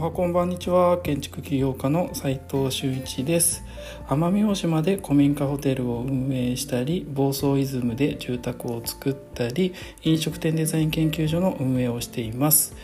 おはこんばんにちは。建築起業家の斉藤修一です。奄美大島で古民家ホテルを運営したり房総イズムで住宅を作ったり飲食店デザイン研究所の運営をしています。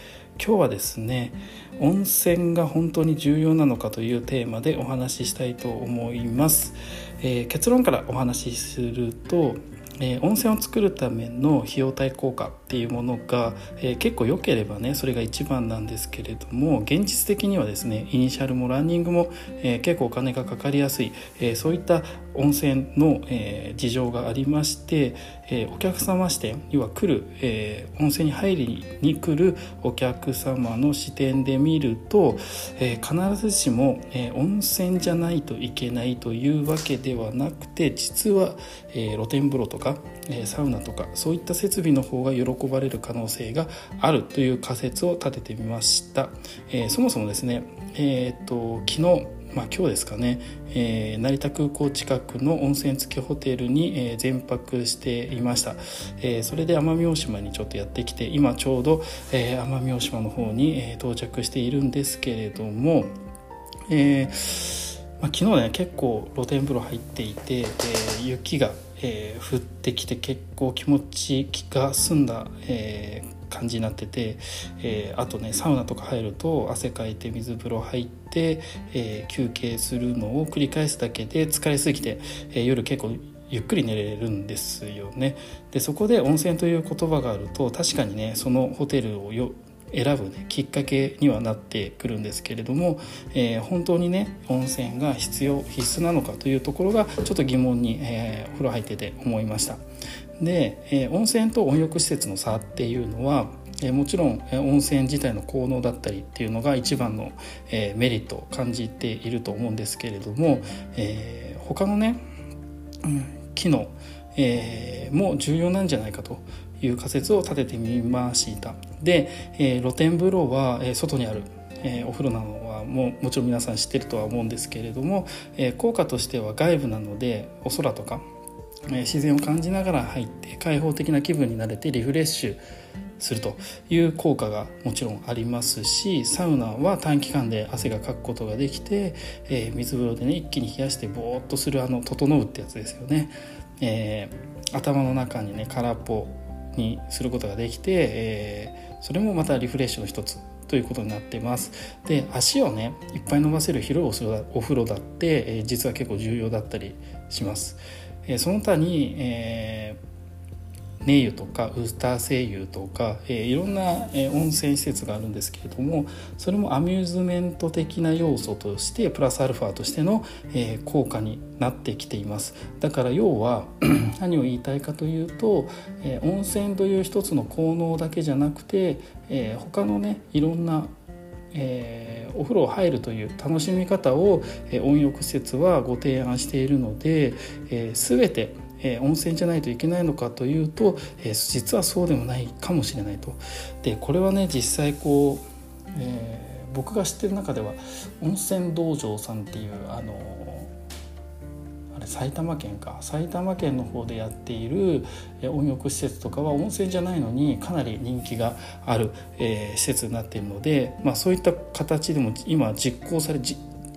今日はですね温泉が本当に重要なのかというテーマでお話ししたいと思います、えー、結論からお話しするとえー、温泉を作るための費用対効果っていうものが、えー、結構良ければねそれが一番なんですけれども現実的にはですねイニシャルもランニングも、えー、結構お金がかかりやすい、えそういった温泉の、え事情がありまして、えお客様視点要は来る、え温泉に入りに来るお客様の視点で見ると、え必ずしも、え温泉じゃないといけないというわけではなくて実は、え露天風呂とか、えサウナとかそういった設備の方が喜ばれる可能性があるという仮説を立ててみました。えそもそもですね、えーと昨日まあ、今日ですかね、えー、成田空港近くの温泉付きホテルに、えー、全泊していました、えー、それで奄美大島にちょっとやってきて今ちょうど、え、奄美大島の方に、え、到着しているんですけれども、えまあ、昨日ね結構露天風呂入っていて、えー、雪が、えー、降ってきて結構気持ちが澄んだ、えー、感じになってて、えー、あとねサウナとか入ると汗かいて水風呂入って、え、休憩するのを繰り返すだけで疲れすぎて、え、夜結構ゆっくり寝れるんですよね。でそこで温泉という言葉があると確かにねそのホテルをよ選ぶ、ね、きっかけにはなってくるんですけれども、えー、本当にね温泉が必要必須なのかというところがちょっと疑問に、えー、お風呂入ってて思いました。で、えー、温泉と温浴施設の差っていうのはえもちろんえ温泉自体の効能だったりっていうのが一番の、えメリットを感じていると思うんですけれども、えー、他のね、うん、機能、えー、も重要なんじゃないかという仮説を立ててみました。で、えー、露天風呂は、え外にあるえー、お風呂なのはもうもちろん皆さん知ってるとは思うんですけれども、えー、効果としては外部なのでお空とか自然を感じながら入って開放的な気分になれてリフレッシュするという効果がもちろんありますしサウナは短期間で汗がかくことができて、えー、水風呂でね一気に冷やしてぼーっとするあの「整う」ってやつですよね、えー、頭の中にね空っぽにすることができて、えー、それもまたリフレッシュの一つということになってます。で足をねいっぱい伸ばせる広いお風呂だって、えー、実は結構重要だったりします。えその他に、えー、ネイユとかウスター声優とか、えー、いろんな、え温泉施設があるんですけれどもそれもアミューズメント的な要素としてプラスアルファとしての、えー、効果になってきています。だから要は 何を言いたいかというと、え温泉という一つの効能だけじゃなくて、え他のねいろんなえー、お風呂入るという楽しみ方を、えー、温浴施設はご提案しているので、えー、全てえー、温泉じゃないといけないのかというと、えー、実はそうでもないかもしれないと。でこれはね実際こう、えー、僕が知ってる中では温泉道場さんっていうあの埼玉県か。埼玉県の方でやっている温浴施設とかは温泉じゃないのにかなり人気がある、えー、施設になっているので、まあ、そういった形でも今実行され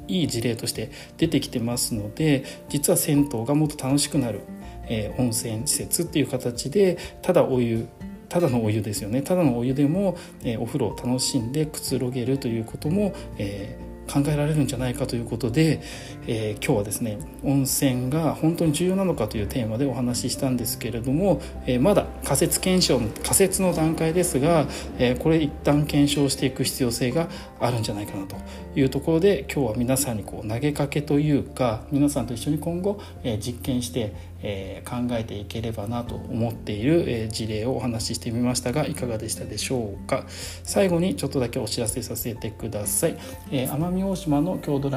いい事例として出てきてますので実は銭湯がもっと楽しくなる、えー、温泉施設っていう形でただお湯ただのお湯ですよね。ただのお湯でも、えー、お風呂を楽しんでくつろげるということも、えー、考えられるんじゃないかということで、えー、今日はですね温泉が本当に重要なのかというテーマでお話ししたんですけれども、えー、まだ仮説検証の仮説の段階ですが、えー、これ一旦検証していく必要性があるんじゃないかなというところで今日は皆さんにこう投げかけというか皆さんと一緒に今後、え、実験してえー、考えていければなと思っている、えー、事例をお話ししてみましたがいかがでしたでしょうか？最後にちょっとだけお知らせさせてください、えー、奄美大島の郷土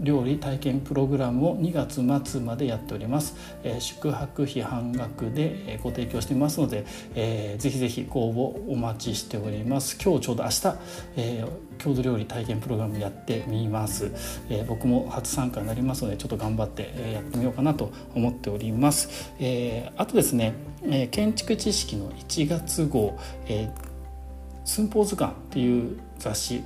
料理体験プログラムを2月末までやっております、え宿泊費半額でご提供していますので、えー、ぜひぜひご応募お待ちしております。今日ちょうど明日、え郷土料理体験プログラムやってみます、え僕も初参加になりますのでちょっと頑張って、やってみようかなと思っております。えー、あとですね、えー、建築知識の1月号、え、寸法図鑑っていう雑誌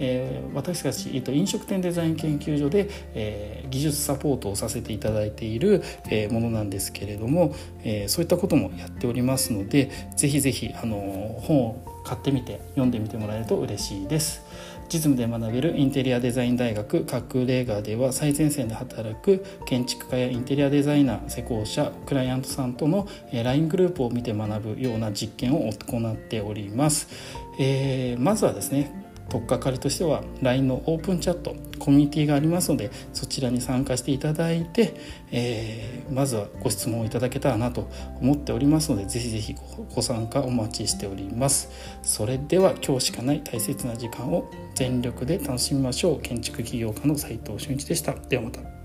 えー、私たち、えー、と飲食店デザイン研究所で、えー、技術サポートをさせていただいている、えー、ものなんですけれども、えー、そういったこともやっておりますのでぜひぜひあの本を買ってみて読んでみてもらえると嬉しいです。実務で学べるインテリアデザイン大学各レーガーでは最前線で働く建築家やインテリアデザイナー施工者クライアントさんとの LINE グループを見て学ぶような実験を行っております、えー、まずはですね取っかかりとしては LINE のオープンチャットコミュニティがありますのでそちらに参加していただいて、えー、まずはご質問をいただけたらなと思っておりますのでぜひぜひご参加お待ちしております。それでは今日しかない大切な時間を全力で楽しみましょう。建築起業家の斉藤俊一でした。ではまた。